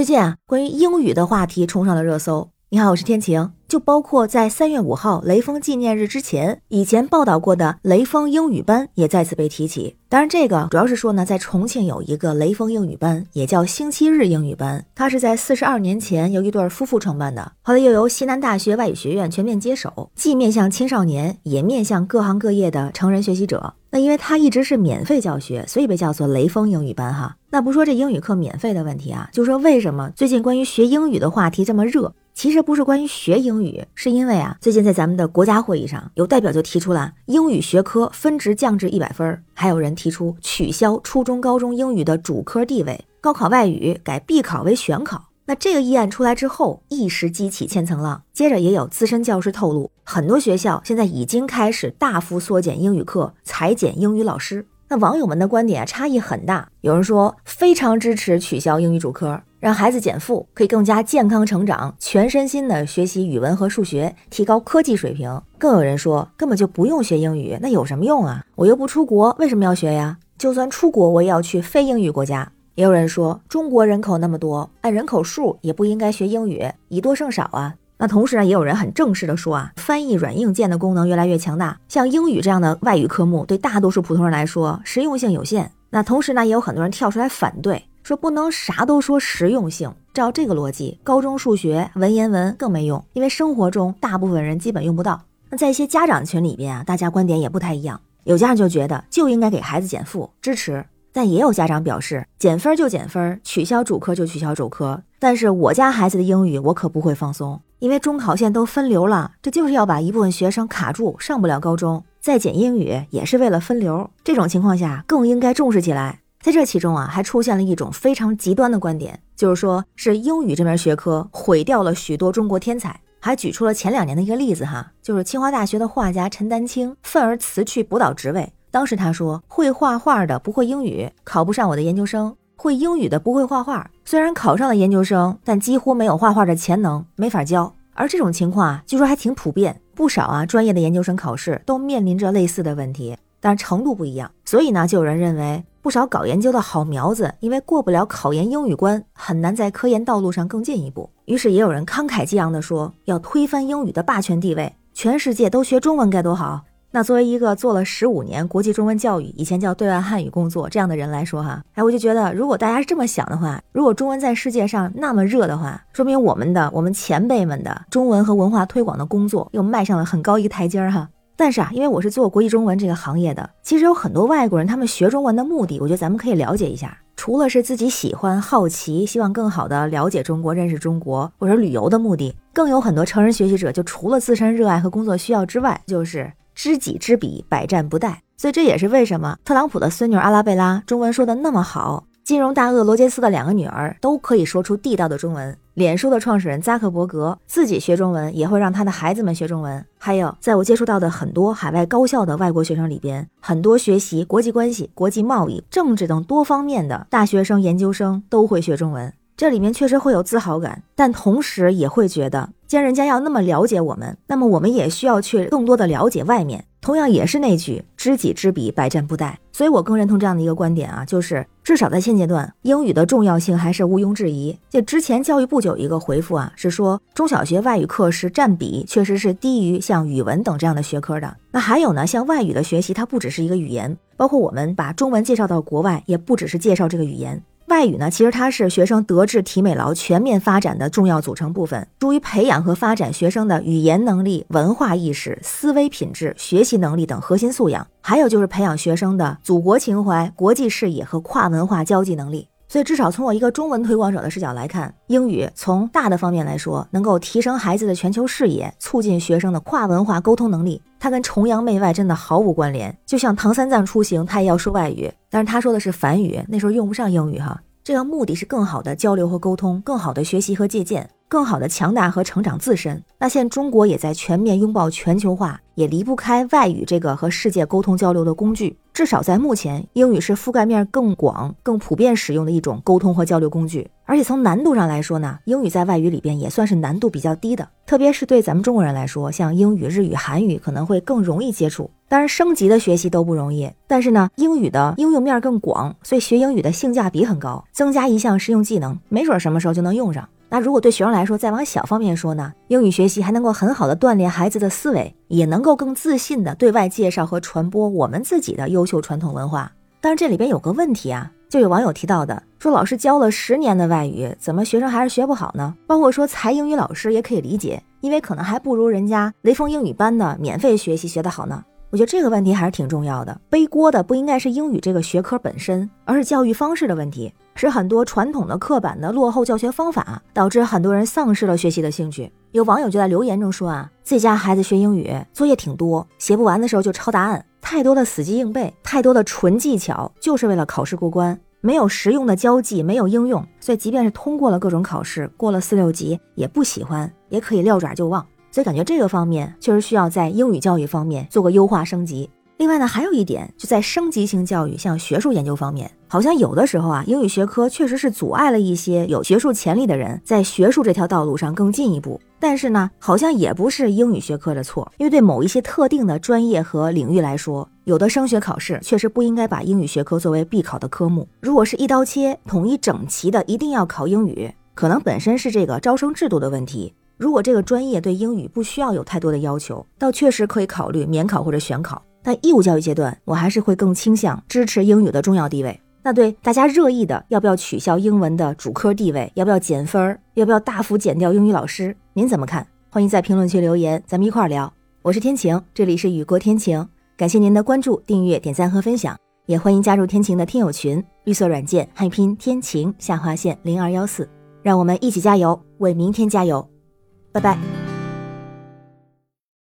最近啊，关于英语的话题冲上了热搜。你好，我是天晴。就包括在三月五号雷锋纪念日之前，以前报道过的雷锋英语班也再次被提起。当然，这个主要是说呢，在重庆有一个雷锋英语班，也叫星期日英语班。它是在四十二年前由一对夫妇创办的，后来又由西南大学外语学院全面接手，既面向青少年，也面向各行各业的成人学习者。那因为它一直是免费教学，所以被叫做雷锋英语班哈。那不说这英语课免费的问题啊，就说为什么最近关于学英语的话题这么热？其实不是关于学英语，是因为啊，最近在咱们的国家会议上，有代表就提出了英语学科分值降至一百分，还有人提出取消初中、高中英语的主科地位，高考外语改必考为选考。那这个议案出来之后，一时激起千层浪。接着也有资深教师透露，很多学校现在已经开始大幅缩减英语课，裁减英语老师。那网友们的观点啊差异很大，有人说非常支持取消英语主科。让孩子减负，可以更加健康成长，全身心的学习语文和数学，提高科技水平。更有人说，根本就不用学英语，那有什么用啊？我又不出国，为什么要学呀？就算出国，我也要去非英语国家。也有人说，中国人口那么多，按人口数也不应该学英语，以多胜少啊。那同时呢，也有人很正式的说啊，翻译软硬件的功能越来越强大，像英语这样的外语科目，对大多数普通人来说实用性有限。那同时呢，也有很多人跳出来反对。说不能啥都说实用性，照这个逻辑，高中数学、文言文更没用，因为生活中大部分人基本用不到。那在一些家长群里边啊，大家观点也不太一样。有家长就觉得就应该给孩子减负，支持；但也有家长表示，减分就减分，取消主科就取消主科。但是我家孩子的英语我可不会放松，因为中考线都分流了，这就是要把一部分学生卡住，上不了高中。再减英语也是为了分流，这种情况下更应该重视起来。在这其中啊，还出现了一种非常极端的观点，就是说是英语这门学科毁掉了许多中国天才，还举出了前两年的一个例子哈，就是清华大学的画家陈丹青愤而辞去博导职位。当时他说，会画画的不会英语，考不上我的研究生；会英语的不会画画，虽然考上了研究生，但几乎没有画画的潜能，没法教。而这种情况啊，据说还挺普遍，不少啊专业的研究生考试都面临着类似的问题，但是程度不一样。所以呢，就有人认为。不少搞研究的好苗子，因为过不了考研英语关，很难在科研道路上更进一步。于是也有人慷慨激昂地说，要推翻英语的霸权地位，全世界都学中文该多好。那作为一个做了十五年国际中文教育，以前叫对外汉语工作这样的人来说，哈，哎，我就觉得，如果大家是这么想的话，如果中文在世界上那么热的话，说明我们的我们前辈们的中文和文化推广的工作又迈上了很高一个台阶儿，哈。但是啊，因为我是做国际中文这个行业的，其实有很多外国人，他们学中文的目的，我觉得咱们可以了解一下。除了是自己喜欢、好奇，希望更好的了解中国、认识中国，或者旅游的目的，更有很多成人学习者，就除了自身热爱和工作需要之外，就是知己知彼，百战不殆。所以这也是为什么特朗普的孙女阿拉贝拉中文说的那么好。金融大鳄罗杰斯的两个女儿都可以说出地道的中文。脸书的创始人扎克伯格自己学中文，也会让他的孩子们学中文。还有，在我接触到的很多海外高校的外国学生里边，很多学习国际关系、国际贸易、政治等多方面的大学生、研究生都会学中文。这里面确实会有自豪感，但同时也会觉得，既然人家要那么了解我们，那么我们也需要去更多的了解外面。同样也是那句“知己知彼，百战不殆”，所以我更认同这样的一个观点啊，就是至少在现阶段，英语的重要性还是毋庸置疑。就之前教育部就有一个回复啊，是说中小学外语课时占比确实是低于像语文等这样的学科的。那还有呢，像外语的学习，它不只是一个语言，包括我们把中文介绍到国外，也不只是介绍这个语言。外语呢，其实它是学生德智体美劳全面发展的重要组成部分，助于培养和发展学生的语言能力、文化意识、思维品质、学习能力等核心素养。还有就是培养学生的祖国情怀、国际视野和跨文化交际能力。所以，至少从我一个中文推广者的视角来看，英语从大的方面来说，能够提升孩子的全球视野，促进学生的跨文化沟通能力。它跟崇洋媚外真的毫无关联。就像唐三藏出行，他也要说外语，但是他说的是梵语，那时候用不上英语哈。这个目的是更好的交流和沟通，更好的学习和借鉴。更好的强大和成长自身。那现中国也在全面拥抱全球化，也离不开外语这个和世界沟通交流的工具。至少在目前，英语是覆盖面更广、更普遍使用的一种沟通和交流工具。而且从难度上来说呢，英语在外语里边也算是难度比较低的。特别是对咱们中国人来说，像英语、日语、韩语可能会更容易接触。当然升级的学习都不容易，但是呢，英语的应用面更广，所以学英语的性价比很高。增加一项实用技能，没准什么时候就能用上。那如果对学生来说，再往小方面说呢，英语学习还能够很好的锻炼孩子的思维，也能够更自信的对外介绍和传播我们自己的优秀传统文化。但是这里边有个问题啊，就有网友提到的，说老师教了十年的外语，怎么学生还是学不好呢？包括说才英语老师也可以理解，因为可能还不如人家雷锋英语班的免费学习学得好呢。我觉得这个问题还是挺重要的，背锅的不应该是英语这个学科本身，而是教育方式的问题。是很多传统的刻板的落后教学方法，导致很多人丧失了学习的兴趣。有网友就在留言中说啊，自己家孩子学英语作业挺多，写不完的时候就抄答案，太多的死记硬背，太多的纯技巧，就是为了考试过关，没有实用的交际，没有应用，所以即便是通过了各种考试，过了四六级也不喜欢，也可以撂爪就忘。所以感觉这个方面确实需要在英语教育方面做个优化升级。另外呢，还有一点，就在升级性教育，像学术研究方面，好像有的时候啊，英语学科确实是阻碍了一些有学术潜力的人在学术这条道路上更进一步。但是呢，好像也不是英语学科的错，因为对某一些特定的专业和领域来说，有的升学考试确实不应该把英语学科作为必考的科目。如果是一刀切、统一整齐的，一定要考英语，可能本身是这个招生制度的问题。如果这个专业对英语不需要有太多的要求，倒确实可以考虑免考或者选考。但义务教育阶段，我还是会更倾向支持英语的重要地位。那对大家热议的，要不要取消英文的主科地位？要不要减分儿？要不要大幅减掉英语老师？您怎么看？欢迎在评论区留言，咱们一块儿聊。我是天晴，这里是雨过天晴，感谢您的关注、订阅、点赞和分享，也欢迎加入天晴的听友群，绿色软件汉拼天晴下划线零二幺四，让我们一起加油，为明天加油，拜拜。